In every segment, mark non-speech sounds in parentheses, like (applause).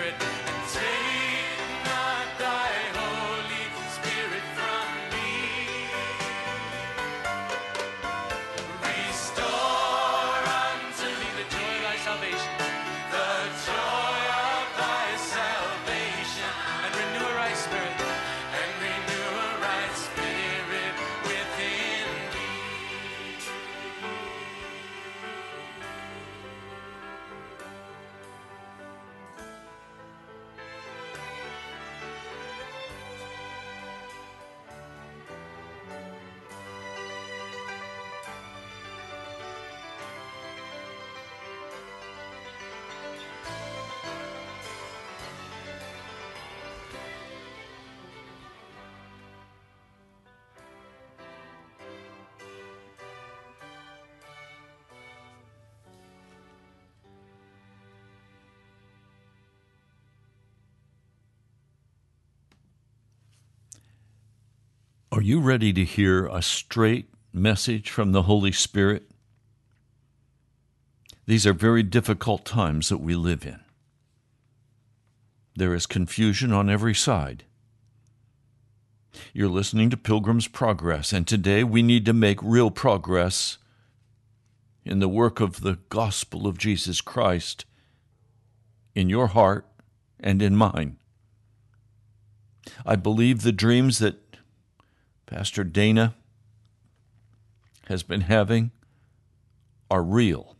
Spirit and take. Are you ready to hear a straight message from the Holy Spirit? These are very difficult times that we live in. There is confusion on every side. You're listening to Pilgrim's Progress, and today we need to make real progress in the work of the gospel of Jesus Christ in your heart and in mine. I believe the dreams that Pastor Dana has been having are real.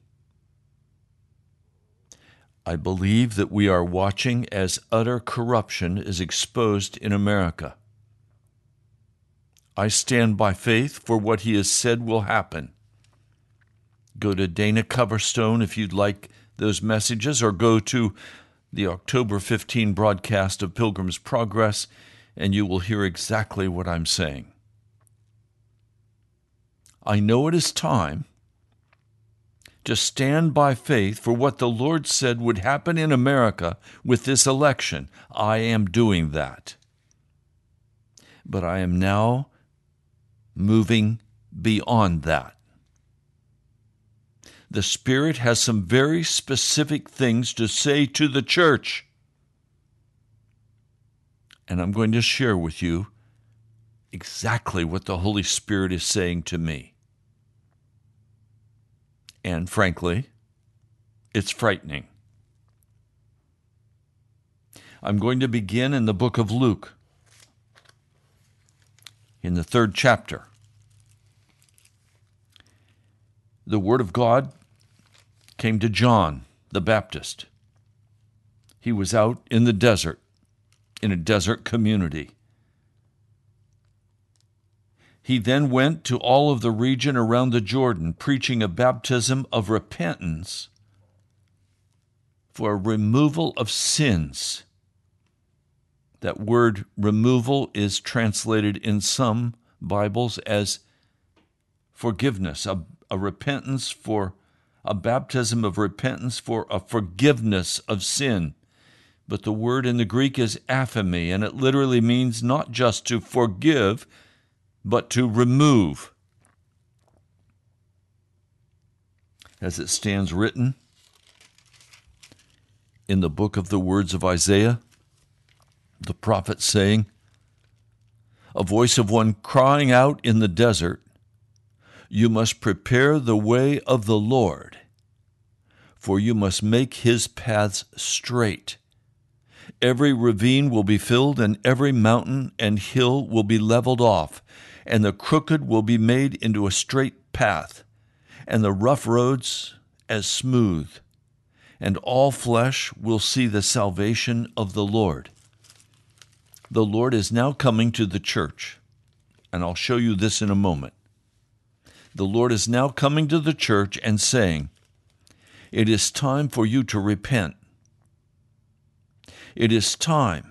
I believe that we are watching as utter corruption is exposed in America. I stand by faith for what he has said will happen. Go to Dana Coverstone if you'd like those messages, or go to the October 15 broadcast of Pilgrim's Progress, and you will hear exactly what I'm saying. I know it is time to stand by faith for what the Lord said would happen in America with this election. I am doing that. But I am now moving beyond that. The Spirit has some very specific things to say to the church. And I'm going to share with you exactly what the Holy Spirit is saying to me. And frankly, it's frightening. I'm going to begin in the book of Luke, in the third chapter. The Word of God came to John the Baptist. He was out in the desert, in a desert community. He then went to all of the region around the Jordan, preaching a baptism of repentance for a removal of sins. That word removal is translated in some Bibles as forgiveness, a, a repentance for a baptism of repentance for a forgiveness of sin. But the word in the Greek is aphiemi, and it literally means not just to forgive, but to remove. As it stands written in the book of the words of Isaiah, the prophet saying, A voice of one crying out in the desert, You must prepare the way of the Lord, for you must make his paths straight. Every ravine will be filled, and every mountain and hill will be leveled off and the crooked will be made into a straight path, and the rough roads as smooth, and all flesh will see the salvation of the Lord. The Lord is now coming to the church, and I'll show you this in a moment. The Lord is now coming to the church and saying, It is time for you to repent. It is time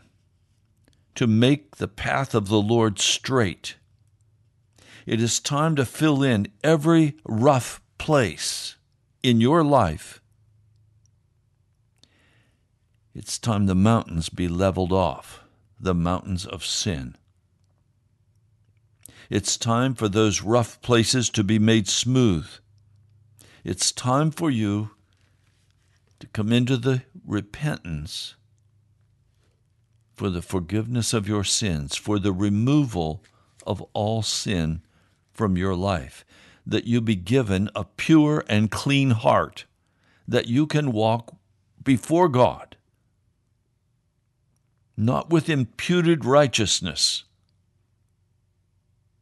to make the path of the Lord straight it is time to fill in every rough place in your life. It's time the mountains be leveled off, the mountains of sin. It's time for those rough places to be made smooth. It's time for you to come into the repentance for the forgiveness of your sins, for the removal of all sin from your life, that you be given a pure and clean heart, that you can walk before God, not with imputed righteousness,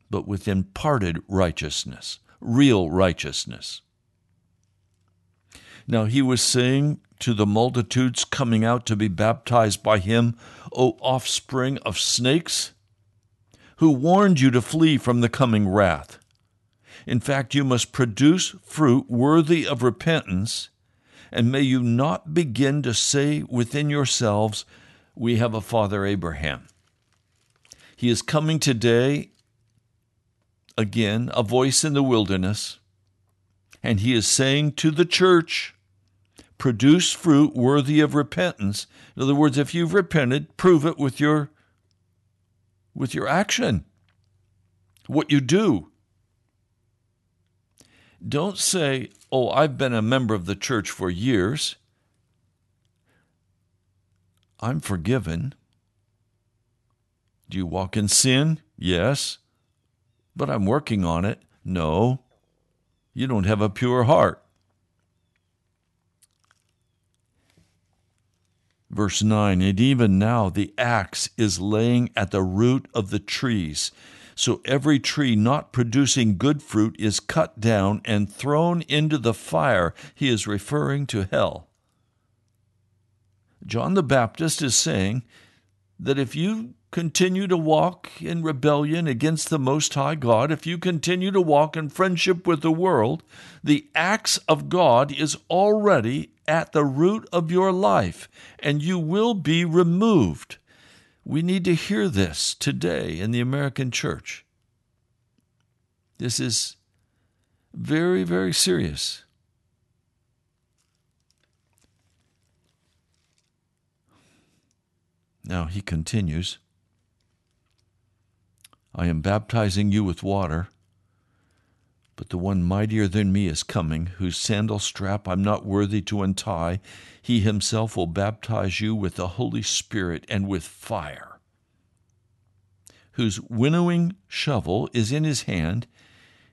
but with imparted righteousness, real righteousness. Now he was saying to the multitudes coming out to be baptized by him, O offspring of snakes, who warned you to flee from the coming wrath. In fact, you must produce fruit worthy of repentance, and may you not begin to say within yourselves, We have a father Abraham. He is coming today, again, a voice in the wilderness, and he is saying to the church, Produce fruit worthy of repentance. In other words, if you've repented, prove it with your with your action, what you do. Don't say, Oh, I've been a member of the church for years. I'm forgiven. Do you walk in sin? Yes. But I'm working on it. No. You don't have a pure heart. Verse 9 And even now the axe is laying at the root of the trees. So every tree not producing good fruit is cut down and thrown into the fire. He is referring to hell. John the Baptist is saying that if you continue to walk in rebellion against the Most High God, if you continue to walk in friendship with the world, the axe of God is already at the root of your life, and you will be removed. We need to hear this today in the American church. This is very, very serious. Now he continues I am baptizing you with water, but the one mightier than me is coming, whose sandal strap I'm not worthy to untie. He himself will baptize you with the Holy Spirit and with fire, whose winnowing shovel is in his hand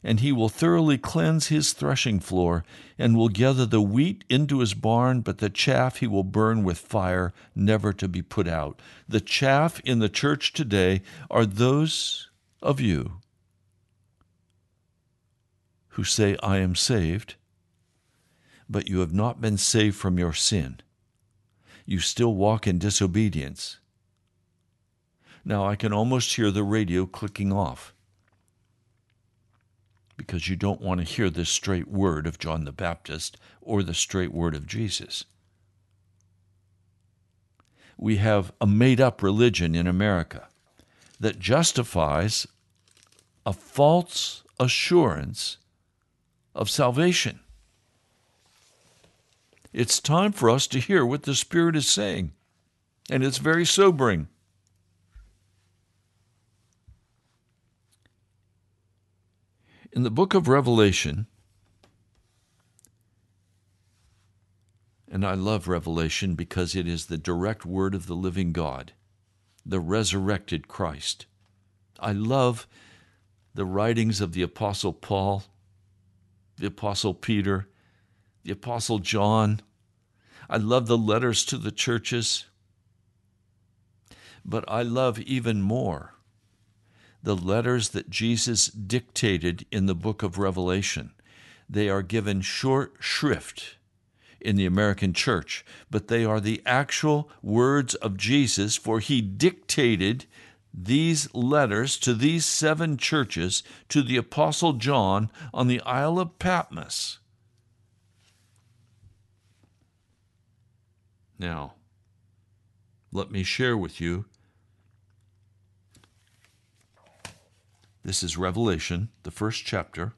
and he will thoroughly cleanse his threshing floor, and will gather the wheat into his barn, but the chaff he will burn with fire, never to be put out. The chaff in the church today are those of you who say, I am saved, but you have not been saved from your sin. You still walk in disobedience. Now I can almost hear the radio clicking off because you don't want to hear the straight word of John the Baptist or the straight word of Jesus. We have a made up religion in America that justifies a false assurance of salvation. It's time for us to hear what the Spirit is saying, and it's very sobering. In the book of Revelation, and I love Revelation because it is the direct word of the living God, the resurrected Christ. I love the writings of the Apostle Paul, the Apostle Peter, the Apostle John. I love the letters to the churches. But I love even more the letters that Jesus dictated in the book of Revelation. They are given short shrift in the American church, but they are the actual words of Jesus, for he dictated these letters to these seven churches to the Apostle John on the Isle of Patmos. Now, let me share with you This is Revelation, the first chapter.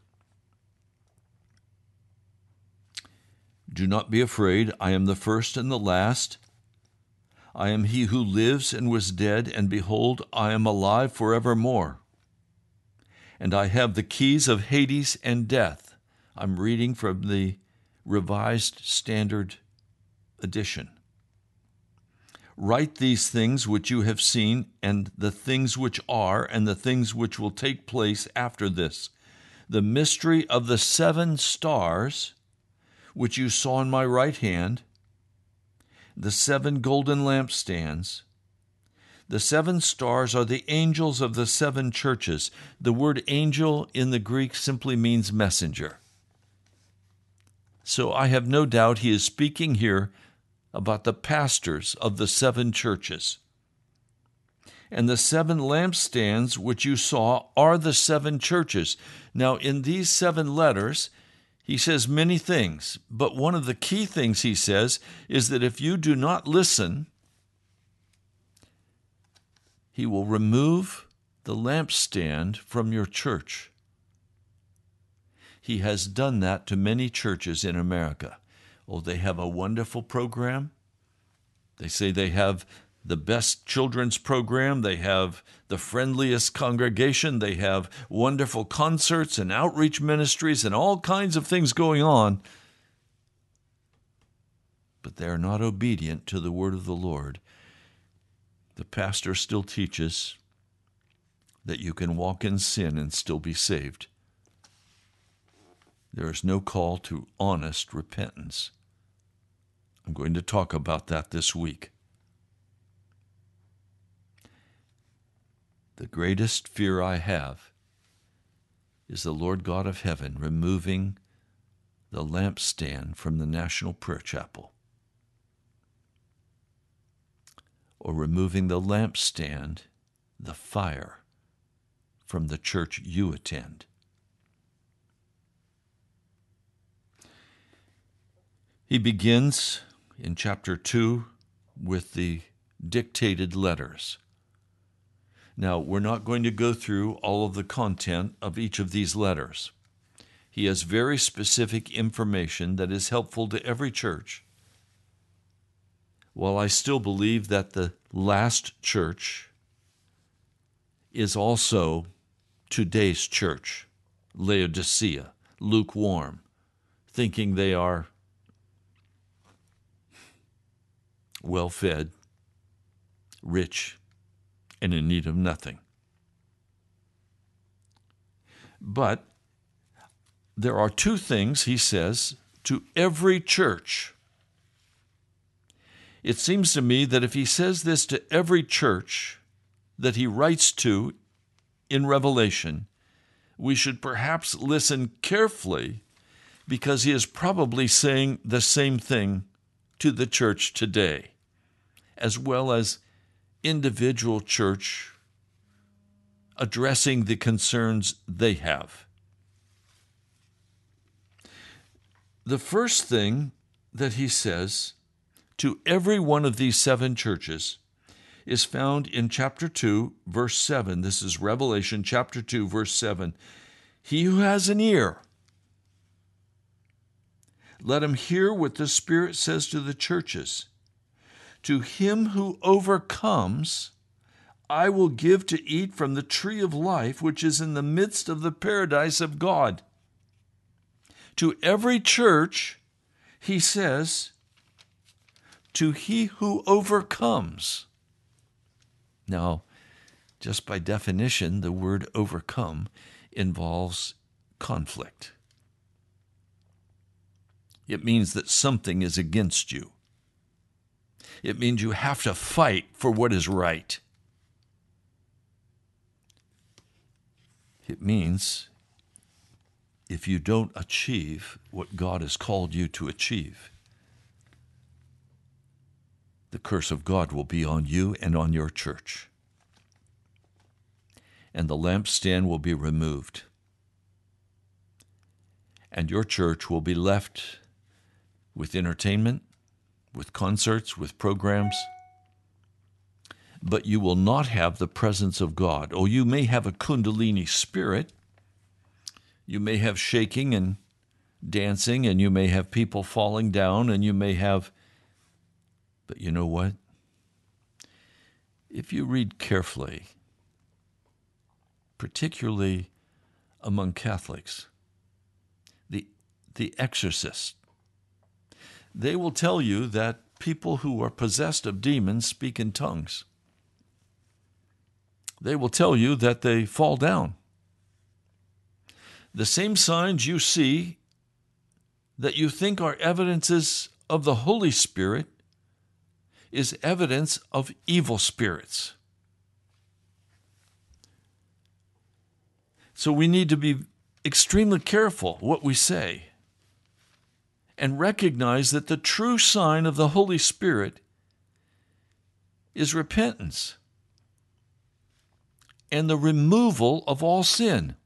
Do not be afraid. I am the first and the last. I am he who lives and was dead, and behold, I am alive forevermore. And I have the keys of Hades and death. I'm reading from the Revised Standard Edition. Write these things which you have seen, and the things which are, and the things which will take place after this. The mystery of the seven stars, which you saw in my right hand, the seven golden lampstands. The seven stars are the angels of the seven churches. The word angel in the Greek simply means messenger. So I have no doubt he is speaking here about the pastors of the seven churches. And the seven lampstands which you saw are the seven churches. Now, in these seven letters, he says many things, but one of the key things he says is that if you do not listen, he will remove the lampstand from your church. He has done that to many churches in America. Oh, they have a wonderful program. They say they have the best children's program. They have the friendliest congregation. They have wonderful concerts and outreach ministries and all kinds of things going on. But they are not obedient to the word of the Lord. The pastor still teaches that you can walk in sin and still be saved. There is no call to honest repentance. I'm going to talk about that this week. The greatest fear I have is the Lord God of heaven removing the lampstand from the National Prayer Chapel or removing the lampstand, the fire, from the church you attend. He begins in chapter 2 with the dictated letters. Now, we're not going to go through all of the content of each of these letters. He has very specific information that is helpful to every church. While I still believe that the last church is also today's church, Laodicea, lukewarm, thinking they are well fed, rich, and in need of nothing. But there are two things, he says, to every church. It seems to me that if he says this to every church that he writes to in Revelation, we should perhaps listen carefully because he is probably saying the same thing to the church today, as well as individual church addressing the concerns they have. The first thing that he says to every one of these seven churches is found in chapter 2, verse 7. This is Revelation chapter 2, verse 7. He who has an ear, let him hear what the Spirit says to the churches. To him who overcomes, I will give to eat from the tree of life which is in the midst of the paradise of God. To every church, he says, to he who overcomes. Now, just by definition, the word overcome involves conflict. It means that something is against you. It means you have to fight for what is right. It means if you don't achieve what God has called you to achieve, the curse of God will be on you and on your church. And the lampstand will be removed. And your church will be left with entertainment, with concerts, with programs. But you will not have the presence of God. Oh, you may have a Kundalini spirit. You may have shaking and dancing, and you may have people falling down, and you may have but you know what? If you read carefully, particularly among Catholics, the, the exorcist, they will tell you that people who are possessed of demons speak in tongues. They will tell you that they fall down. The same signs you see that you think are evidences of the Holy Spirit is evidence of evil spirits. So we need to be extremely careful what we say and recognize that the true sign of the Holy Spirit is repentance and the removal of all sin.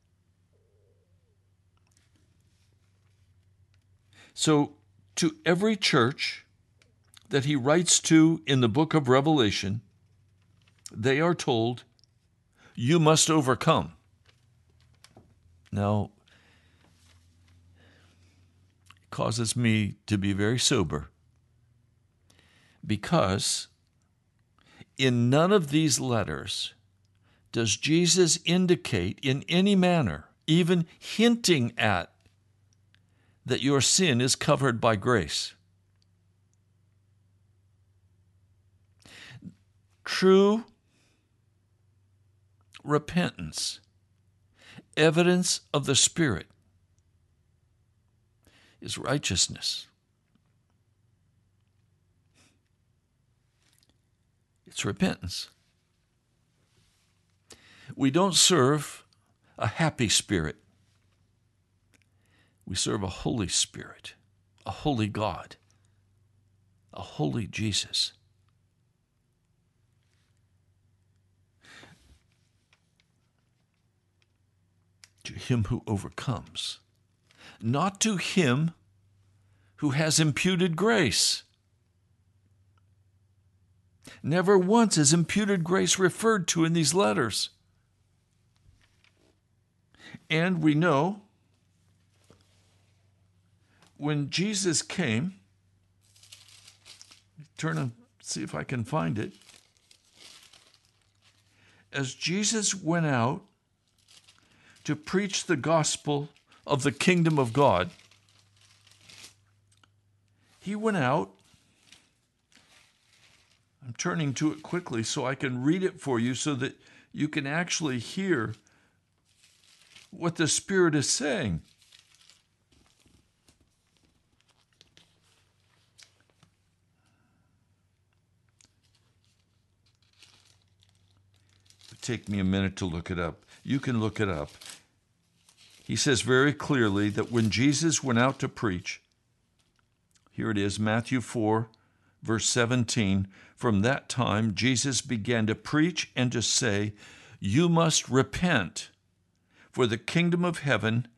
So, to every church, that he writes to in the book of Revelation, they are told, You must overcome. Now, causes me to be very sober because in none of these letters does Jesus indicate in any manner, even hinting at, that your sin is covered by grace. True repentance, evidence of the Spirit, is righteousness. It's repentance. We don't serve a happy spirit. We serve a Holy Spirit, a holy God, a holy Jesus. To him who overcomes, not to him who has imputed grace. Never once is imputed grace referred to in these letters. And we know when Jesus came, turn and see if I can find it. As Jesus went out to preach the gospel of the kingdom of God, he went out. I'm turning to it quickly so I can read it for you so that you can actually hear what the Spirit is saying. take me a minute to look it up. You can look it up. He says very clearly that when Jesus went out to preach, here it is, Matthew 4, verse 17. From that time, Jesus began to preach and to say, You must repent for the kingdom of heaven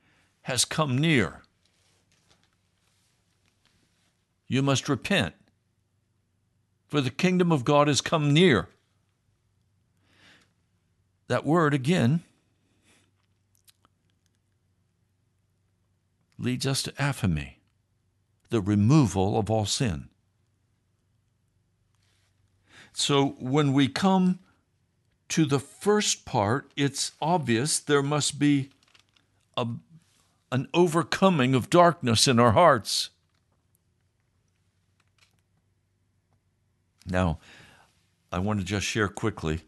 has come near. You must repent, for the kingdom of God has come near. That word again leads us to aphiemi, the removal of all sin. So when we come to the first part, it's obvious there must be a, an overcoming of darkness in our hearts. Now, I want to just share quickly.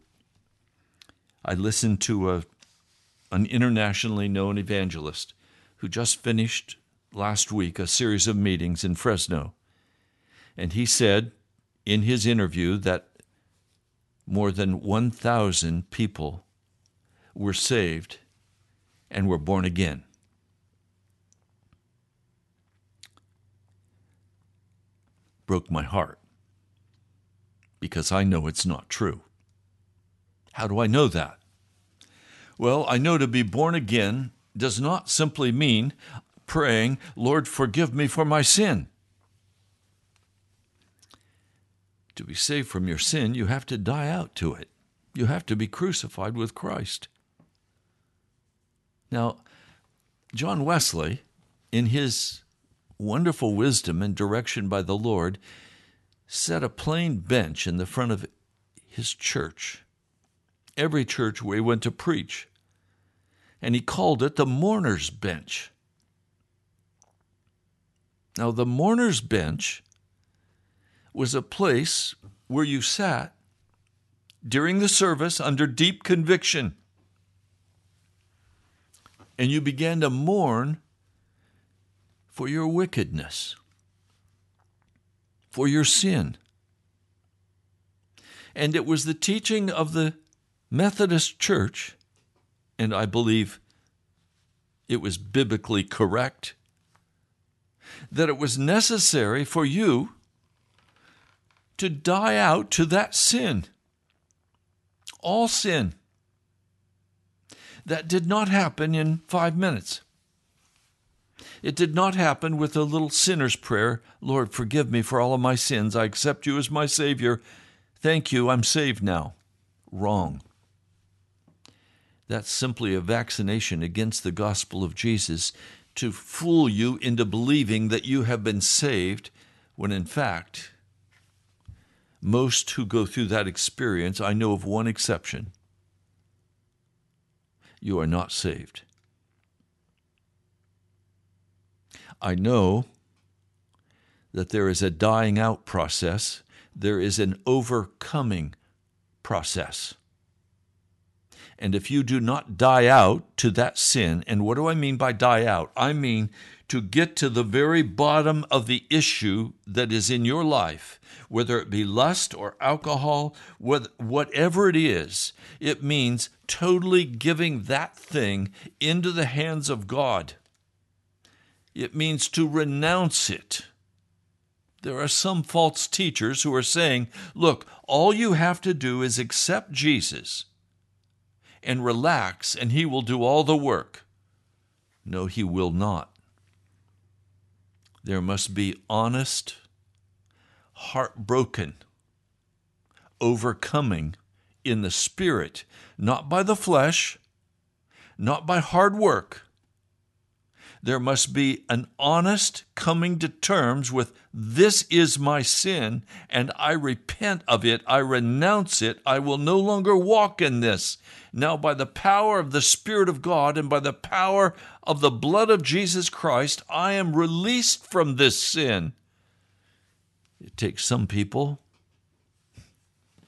I listened to a, an internationally known evangelist who just finished last week a series of meetings in Fresno. And he said in his interview that more than 1,000 people were saved and were born again. Broke my heart because I know it's not true. How do I know that? Well, I know to be born again does not simply mean praying, Lord, forgive me for my sin. To be saved from your sin, you have to die out to it. You have to be crucified with Christ. Now, John Wesley, in his wonderful wisdom and direction by the Lord, set a plain bench in the front of his church, every church where he went to preach, and he called it the mourner's bench. Now, the mourner's bench was a place where you sat during the service under deep conviction. And you began to mourn for your wickedness, for your sin. And it was the teaching of the Methodist Church, and I believe it was biblically correct, that it was necessary for you to die out to that sin. All sin. That did not happen in five minutes. It did not happen with a little sinner's prayer Lord, forgive me for all of my sins. I accept you as my Savior. Thank you, I'm saved now. Wrong. That's simply a vaccination against the gospel of Jesus to fool you into believing that you have been saved when in fact most who go through that experience, I know of one exception. You are not saved. I know that there is a dying out process, there is an overcoming process. And if you do not die out to that sin, and what do I mean by die out? I mean to get to the very bottom of the issue that is in your life, whether it be lust or alcohol, whatever it is, it means totally giving that thing into the hands of God. It means to renounce it. There are some false teachers who are saying, look, all you have to do is accept Jesus and relax, and he will do all the work. No, he will not. There must be honest, heartbroken, overcoming in the spirit, not by the flesh, not by hard work. There must be an honest coming to terms with this is my sin, and I repent of it. I renounce it. I will no longer walk in this. Now, by the power of the Spirit of God and by the power of the blood of Jesus Christ, I am released from this sin. It takes some people,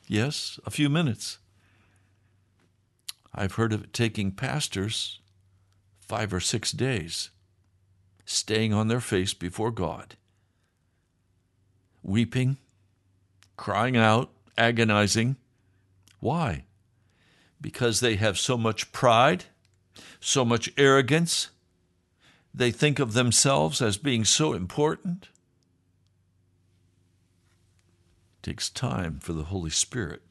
yes, a few minutes. I've heard of it taking pastors five or six days, staying on their face before God, weeping, crying out, agonizing. Why? because they have so much pride, so much arrogance. They think of themselves as being so important. It takes time for the Holy Spirit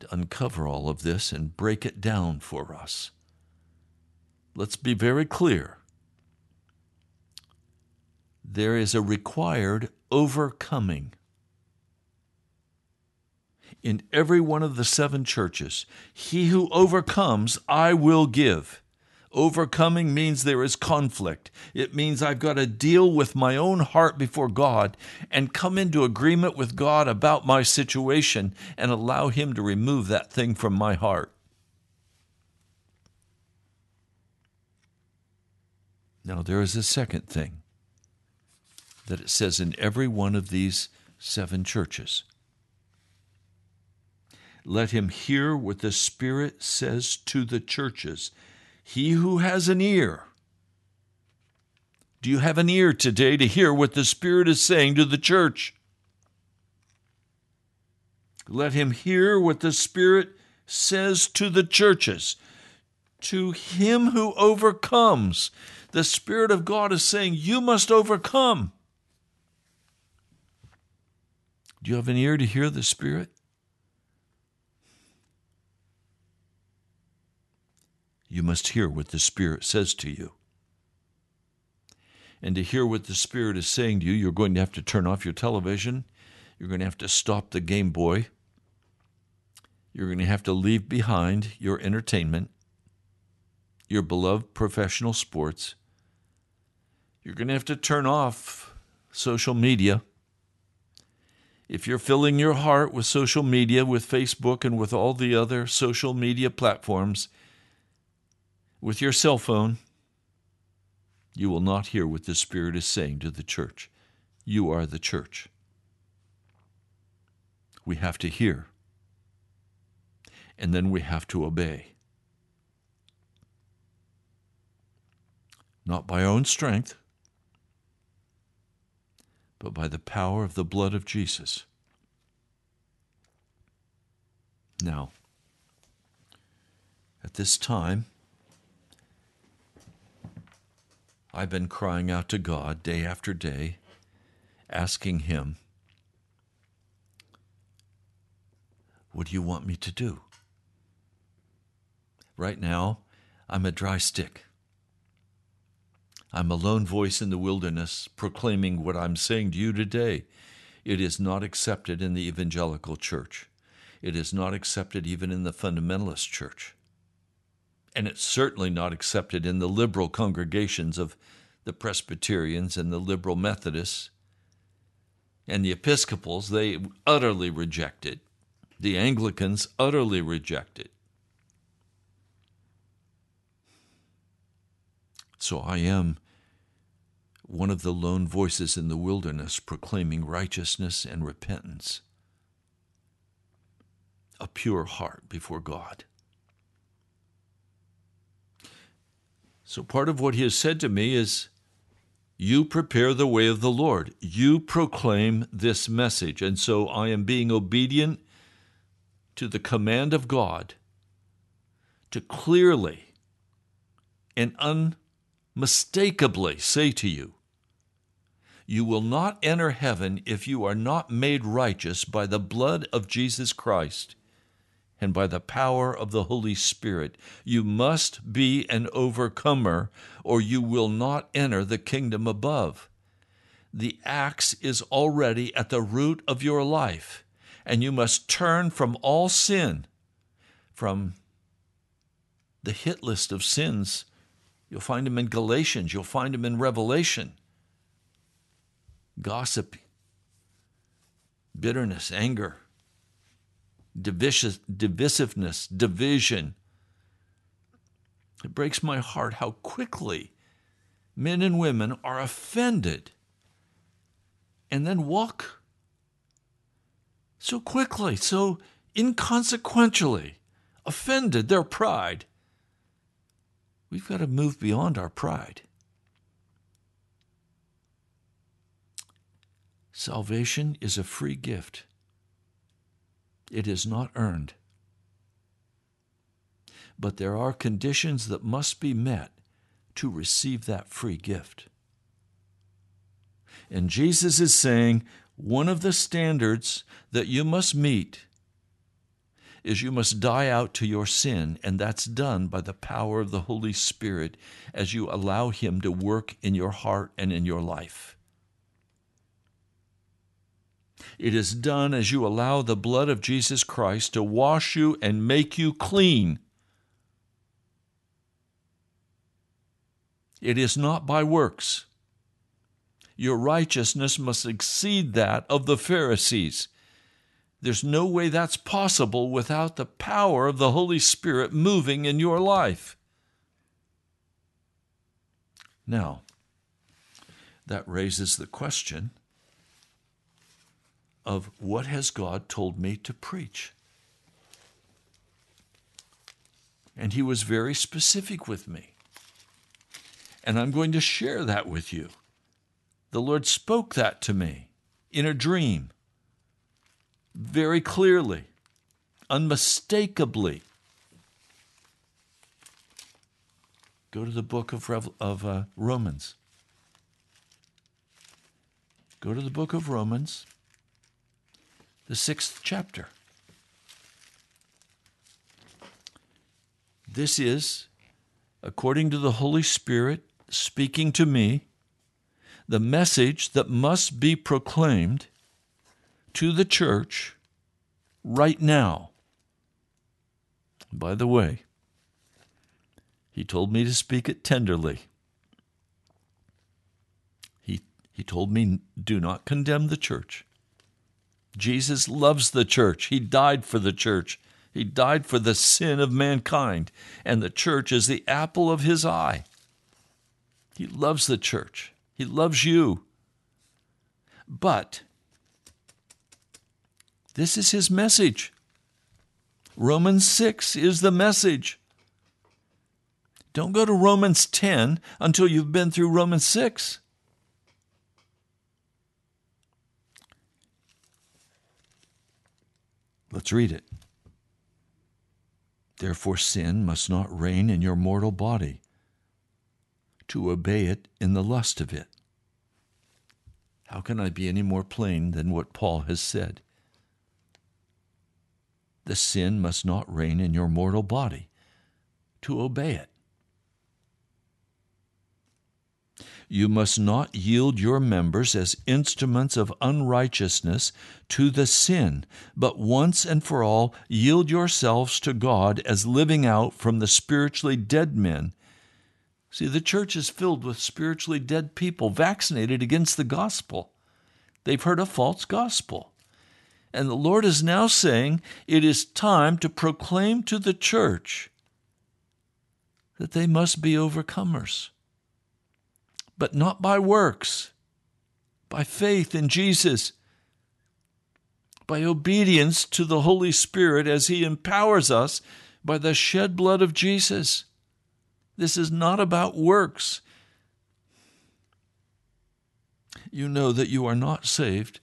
to uncover all of this and break it down for us. Let's be very clear. There is a required overcoming in every one of the seven churches. He who overcomes, I will give. Overcoming means there is conflict. It means I've got to deal with my own heart before God and come into agreement with God about my situation and allow Him to remove that thing from my heart. Now, there is a second thing that it says in every one of these seven churches let him hear what the Spirit says to the churches. He who has an ear. Do you have an ear today to hear what the Spirit is saying to the church? Let him hear what the Spirit says to the churches. To him who overcomes, the Spirit of God is saying, You must overcome. Do you have an ear to hear the Spirit? you must hear what the Spirit says to you. And to hear what the Spirit is saying to you, you're going to have to turn off your television. You're going to have to stop the Game Boy. You're going to have to leave behind your entertainment, your beloved professional sports. You're going to have to turn off social media. If you're filling your heart with social media, with Facebook, and with all the other social media platforms, with your cell phone, you will not hear what the Spirit is saying to the church. You are the church. We have to hear, and then we have to obey. Not by our own strength, but by the power of the blood of Jesus. Now, at this time, I've been crying out to God day after day, asking Him, What do you want me to do? Right now, I'm a dry stick. I'm a lone voice in the wilderness proclaiming what I'm saying to you today. It is not accepted in the evangelical church. It is not accepted even in the fundamentalist church and it's certainly not accepted in the liberal congregations of the Presbyterians and the liberal Methodists and the Episcopals. They utterly reject it. The Anglicans utterly reject it. So I am one of the lone voices in the wilderness proclaiming righteousness and repentance, a pure heart before God So, part of what he has said to me is you prepare the way of the Lord. You proclaim this message. And so I am being obedient to the command of God to clearly and unmistakably say to you, You will not enter heaven if you are not made righteous by the blood of Jesus Christ and by the power of the Holy Spirit. You must be an overcomer, or you will not enter the kingdom above. The axe is already at the root of your life, and you must turn from all sin, from the hit list of sins. You'll find them in Galatians, you'll find them in Revelation. Gossip, bitterness, anger, divisiveness, division. It breaks my heart how quickly men and women are offended and then walk so quickly, so inconsequentially, offended their pride. We've got to move beyond our pride. Salvation is a free gift. It is not earned. But there are conditions that must be met to receive that free gift. And Jesus is saying one of the standards that you must meet is you must die out to your sin, and that's done by the power of the Holy Spirit as you allow Him to work in your heart and in your life. It is done as you allow the blood of Jesus Christ to wash you and make you clean. It is not by works. Your righteousness must exceed that of the Pharisees. There's no way that's possible without the power of the Holy Spirit moving in your life. Now, that raises the question of what has God told me to preach? And he was very specific with me. And I'm going to share that with you. The Lord spoke that to me in a dream, very clearly, unmistakably. Go to the book of, Revel- of uh, Romans. Go to the book of Romans the sixth chapter. This is, according to the Holy Spirit speaking to me, the message that must be proclaimed to the church right now. By the way, he told me to speak it tenderly. He, he told me, do not condemn the church. Jesus loves the church. He died for the church. He died for the sin of mankind, and the church is the apple of his eye. He loves the church. He loves you. But this is his message. Romans 6 is the message. Don't go to Romans 10 until you've been through Romans 6. Let's read it. Therefore, sin must not reign in your mortal body, to obey it in the lust of it. How can I be any more plain than what Paul has said? The sin must not reign in your mortal body, to obey it. You must not yield your members as instruments of unrighteousness to the sin, but once and for all yield yourselves to God as living out from the spiritually dead men. See, the church is filled with spiritually dead people vaccinated against the gospel. They've heard a false gospel. And the Lord is now saying it is time to proclaim to the church that they must be overcomers but not by works, by faith in Jesus, by obedience to the Holy Spirit as He empowers us by the shed blood of Jesus. This is not about works. You know that you are not saved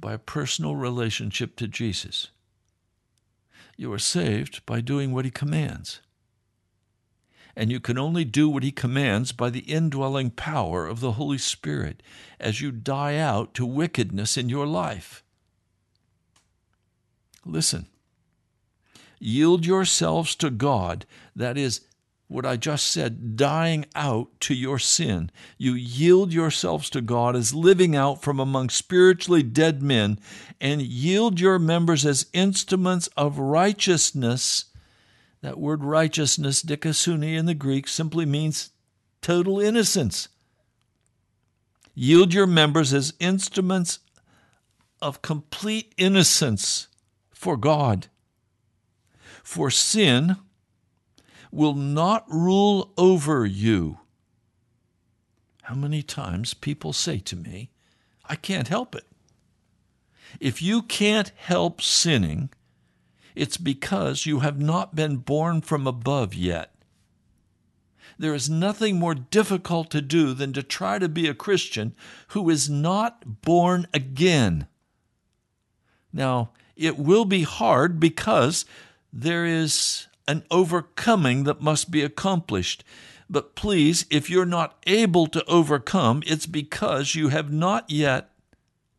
by a personal relationship to Jesus. You are saved by doing what He commands. And you can only do what He commands by the indwelling power of the Holy Spirit as you die out to wickedness in your life. Listen, yield yourselves to God, that is, what I just said, dying out to your sin. You yield yourselves to God as living out from among spiritually dead men, and yield your members as instruments of righteousness. That word righteousness, dikaiosune in the Greek, simply means total innocence. Yield your members as instruments of complete innocence for God. For sin, will not rule over you. How many times people say to me, I can't help it. If you can't help sinning, it's because you have not been born from above yet. There is nothing more difficult to do than to try to be a Christian who is not born again. Now, it will be hard because there is an overcoming that must be accomplished. But please, if you're not able to overcome, it's because you have not yet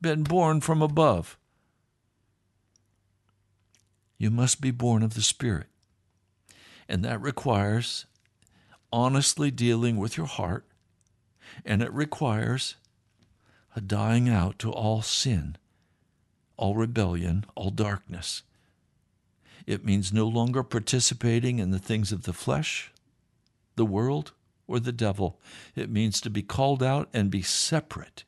been born from above. You must be born of the Spirit. And that requires honestly dealing with your heart, and it requires a dying out to all sin, all rebellion, all darkness. It means no longer participating in the things of the flesh, the world, or the devil. It means to be called out and be separate.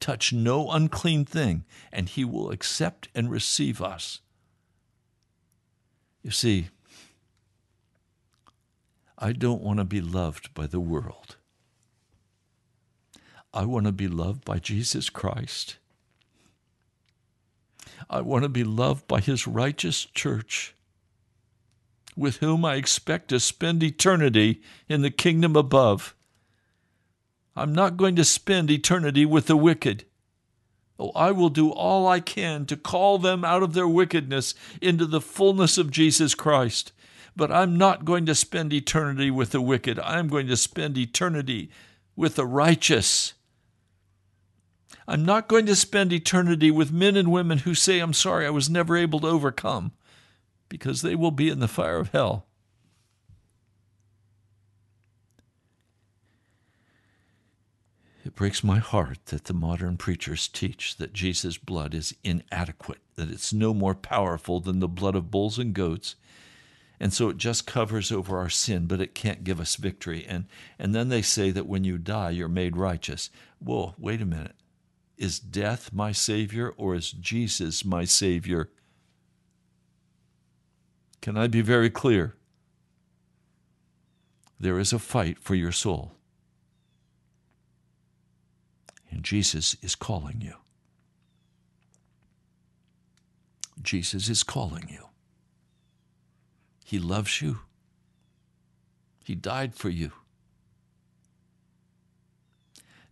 Touch no unclean thing, and he will accept and receive us. You see, I don't want to be loved by the world. I want to be loved by Jesus Christ. I want to be loved by His righteous church, with whom I expect to spend eternity in the kingdom above. I'm not going to spend eternity with the wicked. Oh, I will do all I can to call them out of their wickedness into the fullness of Jesus Christ. But I'm not going to spend eternity with the wicked. I'm going to spend eternity with the righteous. I'm not going to spend eternity with men and women who say, I'm sorry, I was never able to overcome, because they will be in the fire of hell. It breaks my heart that the modern preachers teach that Jesus' blood is inadequate, that it's no more powerful than the blood of bulls and goats. And so it just covers over our sin, but it can't give us victory. And, and then they say that when you die, you're made righteous. Whoa, wait a minute. Is death my Savior or is Jesus my Savior? Can I be very clear? There is a fight for your soul. And Jesus is calling you. Jesus is calling you. He loves you. He died for you.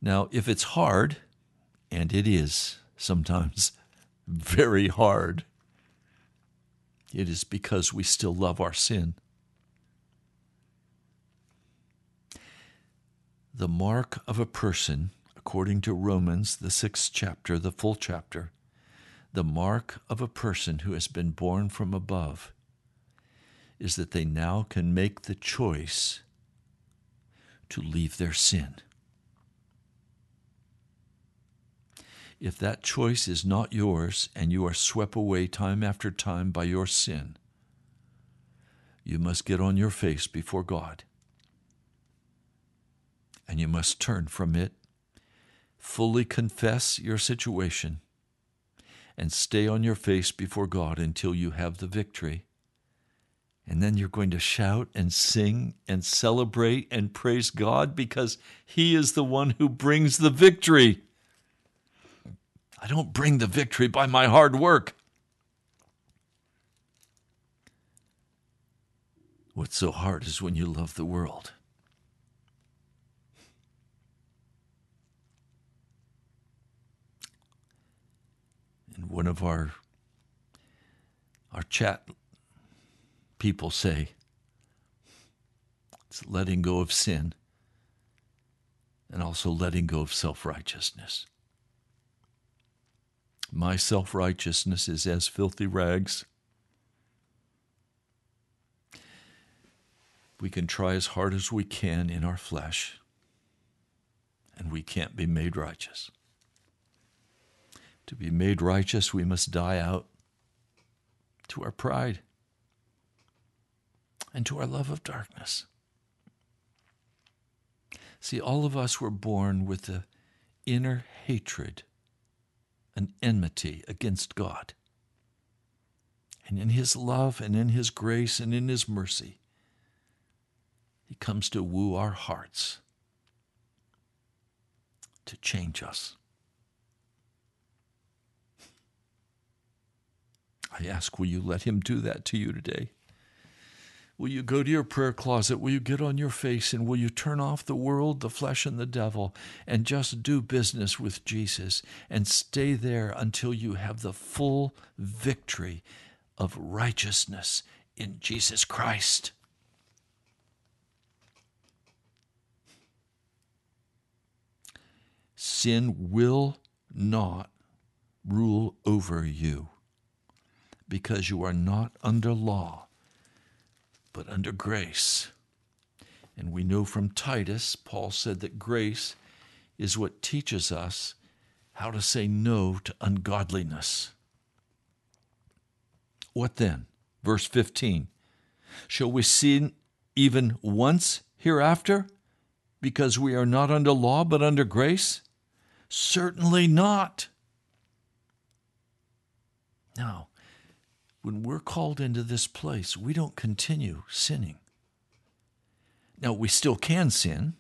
Now, if it's hard, and it is sometimes (laughs) very hard. It is because we still love our sin. The mark of a person, according to Romans, the sixth chapter, the full chapter, the mark of a person who has been born from above is that they now can make the choice to leave their sin. If that choice is not yours and you are swept away time after time by your sin, you must get on your face before God. And you must turn from it, fully confess your situation, and stay on your face before God until you have the victory. And then you're going to shout and sing and celebrate and praise God because He is the one who brings the victory. I don't bring the victory by my hard work. What's so hard is when you love the world. And one of our our chat people say it's letting go of sin and also letting go of self-righteousness. My self-righteousness is as filthy rags. We can try as hard as we can in our flesh, and we can't be made righteous. To be made righteous, we must die out to our pride and to our love of darkness. See, all of us were born with the inner hatred, an enmity against God. And in His love and in His grace and in His mercy, he comes to woo our hearts, to change us. I ask, will you let Him do that to you today? Will you go to your prayer closet? Will you get on your face and will you turn off the world, the flesh, and the devil and just do business with Jesus and stay there until you have the full victory of righteousness in Jesus Christ? sin will not rule over you because you are not under law, but under grace. And we know from Titus, Paul said that grace is what teaches us how to say no to ungodliness. What then? Verse 15 Shall we sin even once hereafter because we are not under law but under grace? Certainly not. Now, when we're called into this place, we don't continue sinning. Now, we still can sin,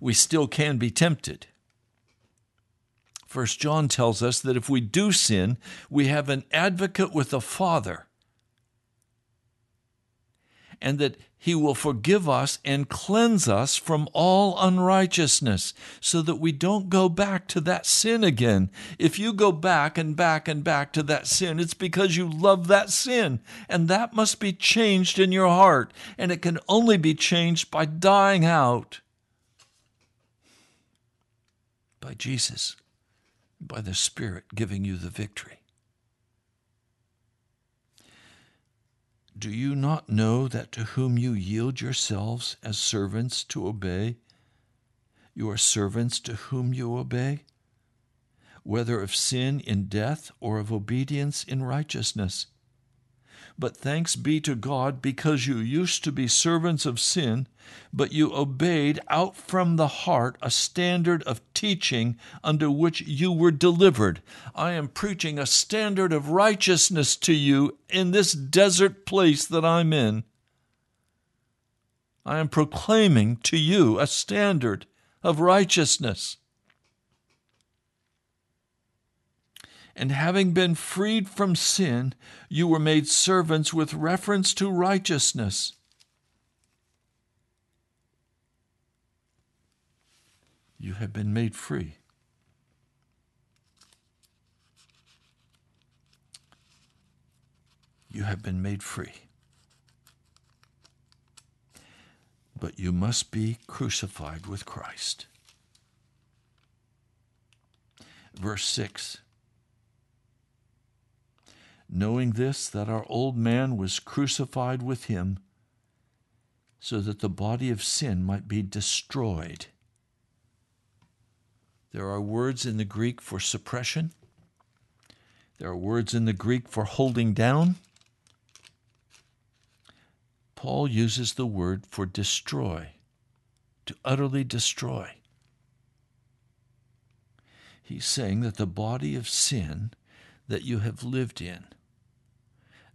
we still can be tempted. First John tells us that if we do sin, we have an advocate with the Father, and that he will forgive us and cleanse us from all unrighteousness so that we don't go back to that sin again. If you go back and back and back to that sin, it's because you love that sin. And that must be changed in your heart. And it can only be changed by dying out by Jesus, by the Spirit giving you the victory. Do you not know that to whom you yield yourselves as servants to obey, you are servants to whom you obey? Whether of sin in death or of obedience in righteousness. But thanks be to God because you used to be servants of sin, but you obeyed out from the heart a standard of teaching under which you were delivered. I am preaching a standard of righteousness to you in this desert place that I'm in. I am proclaiming to you a standard of righteousness. And having been freed from sin, you were made servants with reference to righteousness. You have been made free. You have been made free. But you must be crucified with Christ. Verse 6 knowing this, that our old man was crucified with him, so that the body of sin might be destroyed. There are words in the Greek for suppression, there are words in the Greek for holding down. Paul uses the word for destroy, to utterly destroy. He's saying that the body of sin that you have lived in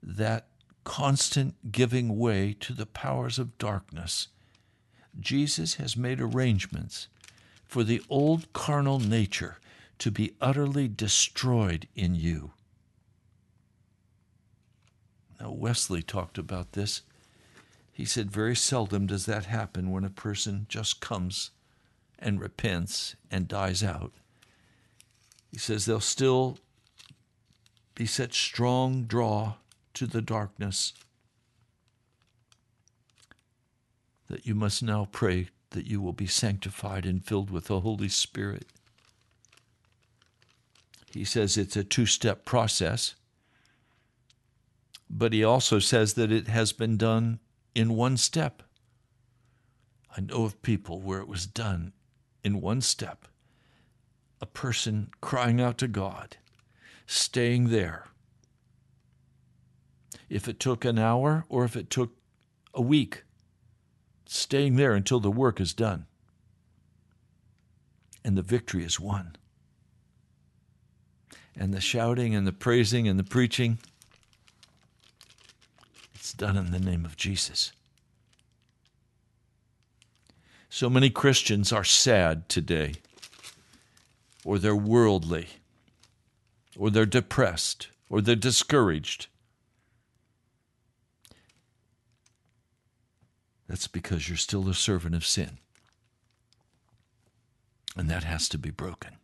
that constant giving way to the powers of darkness, Jesus has made arrangements for the old carnal nature to be utterly destroyed in you. Now, Wesley talked about this. He said, Very seldom does that happen when a person just comes and repents and dies out. He says they'll still be such strong draw to the darkness that you must now pray that you will be sanctified and filled with the Holy Spirit. He says it's a two step process, but he also says that it has been done in one step. I know of people where it was done in one step. A person crying out to God, staying there. If it took an hour or if it took a week, staying there until the work is done and the victory is won. And the shouting and the praising and the preaching it's done in the name of Jesus. So many Christians are sad today, or they're worldly, or they're depressed, or they're discouraged. That's because you're still a servant of sin. And that has to be broken.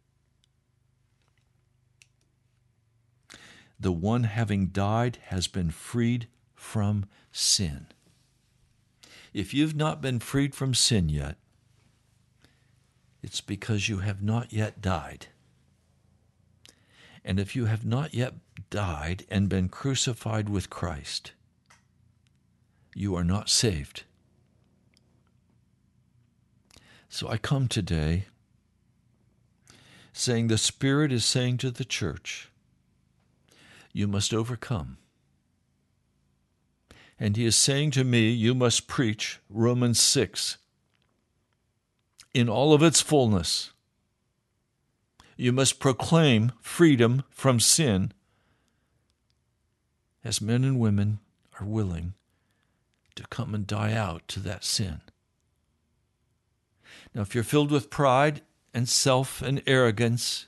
The one having died has been freed from sin. If you've not been freed from sin yet, it's because you have not yet died. And if you have not yet died and been crucified with Christ, you are not saved. So I come today saying the Spirit is saying to the church, you must overcome. And he is saying to me, You must preach Romans 6 in all of its fullness. You must proclaim freedom from sin as men and women are willing to come and die out to that sin. Now, if you're filled with pride and self and arrogance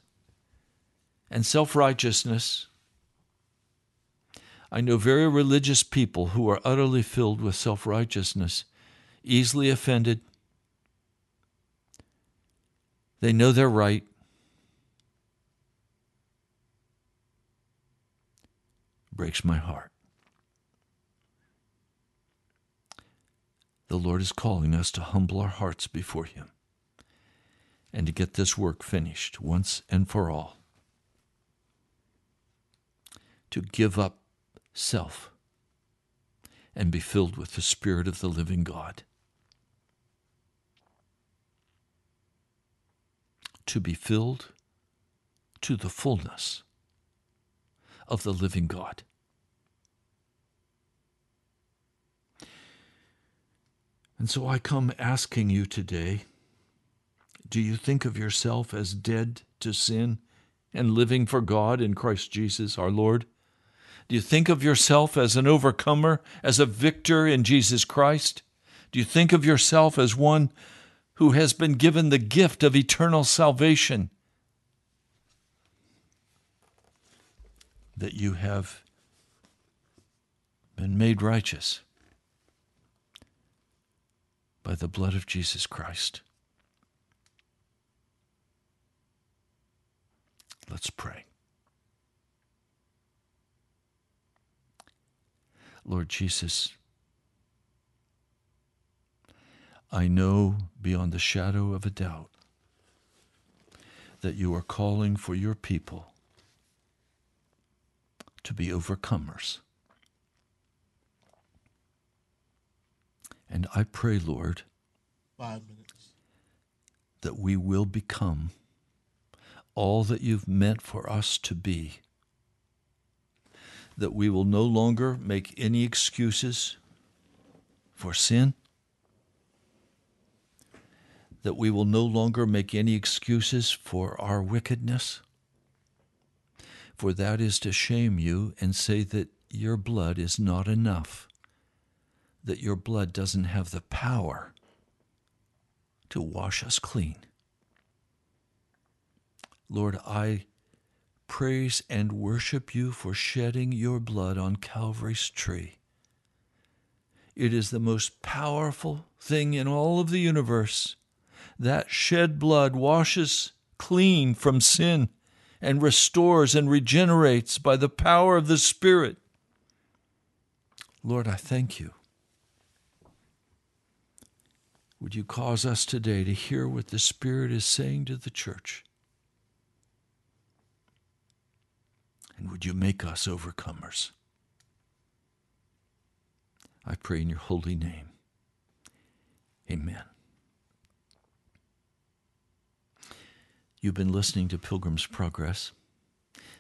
and self righteousness, I know very religious people who are utterly filled with self righteousness, easily offended. They know they're right. Breaks my heart. The Lord is calling us to humble our hearts before Him and to get this work finished once and for all. To give up self and be filled with the Spirit of the living God. To be filled to the fullness of the living God. And so I come asking you today do you think of yourself as dead to sin and living for God in Christ Jesus our Lord? Do you think of yourself as an overcomer, as a victor in Jesus Christ? Do you think of yourself as one who has been given the gift of eternal salvation? That you have been made righteous by the blood of Jesus Christ. Let's pray. Lord Jesus, I know beyond the shadow of a doubt that you are calling for your people to be overcomers. And I pray, Lord, that we will become all that you've meant for us to be. That we will no longer make any excuses for sin, that we will no longer make any excuses for our wickedness, for that is to shame you and say that your blood is not enough, that your blood doesn't have the power to wash us clean. Lord, I praise and worship you for shedding your blood on Calvary's tree It is the most powerful thing in all of the universe. That shed blood washes clean from sin and restores and regenerates by the power of the Spirit. Lord, I thank you. Would you cause us today to hear what the Spirit is saying to the church? And would you make us overcomers? I pray in your holy name. Amen. You've been listening to Pilgrim's Progress.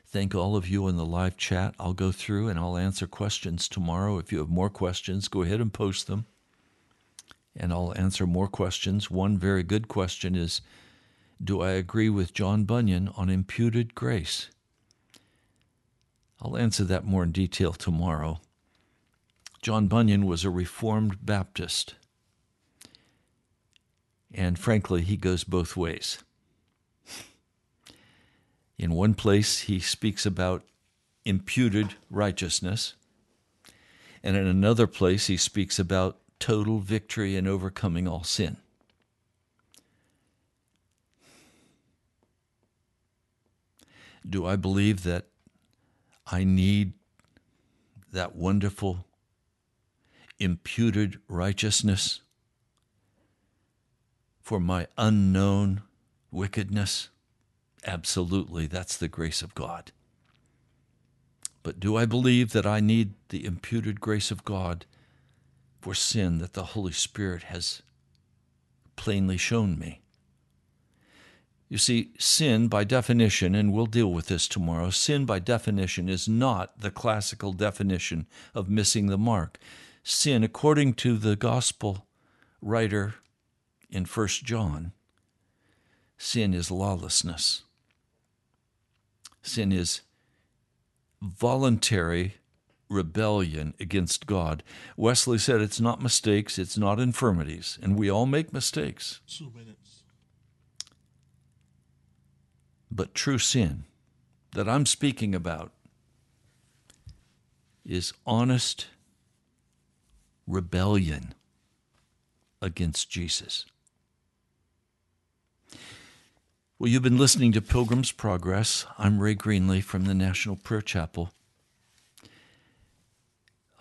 Thank all of you in the live chat. I'll go through and I'll answer questions tomorrow. If you have more questions, go ahead and post them. And I'll answer more questions. One very good question is Do I agree with John Bunyan on imputed grace? I'll answer that more in detail tomorrow. John Bunyan was a Reformed Baptist. And frankly, he goes both ways. In one place, he speaks about imputed righteousness. And in another place, he speaks about total victory and overcoming all sin. Do I believe that I need that wonderful imputed righteousness for my unknown wickedness? Absolutely, that's the grace of God. But do I believe that I need the imputed grace of God for sin that the Holy Spirit has plainly shown me? You see, sin by definition, and we'll deal with this tomorrow, sin by definition is not the classical definition of missing the mark. Sin, according to the gospel writer in 1 John, sin is lawlessness. Sin is voluntary rebellion against God. Wesley said it's not mistakes, it's not infirmities, and we all make mistakes. Two minutes. But true sin that I'm speaking about is honest rebellion against Jesus. Well, you've been listening to Pilgrim's Progress. I'm Ray Greenley from the National Prayer Chapel.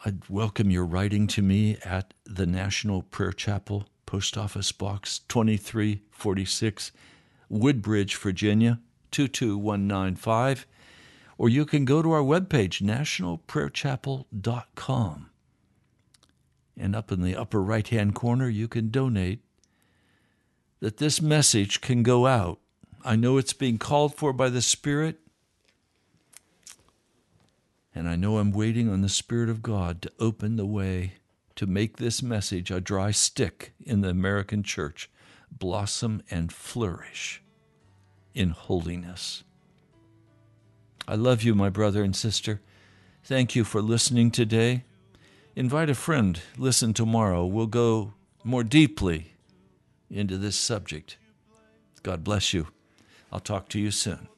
I'd welcome your writing to me at the National Prayer Chapel, Post Office Box 2346, Woodbridge, Virginia 22195. Or you can go to our webpage, nationalprayerchapel.com. And up in the upper right hand corner, you can donate that this message can go out I know it's being called for by the Spirit. And I know I'm waiting on the Spirit of God to open the way to make this message a dry stick in the American church blossom and flourish in holiness. I love you, my brother and sister. Thank you for listening today. Invite a friend. Listen tomorrow. We'll go more deeply into this subject. God bless you. I'll talk to you soon.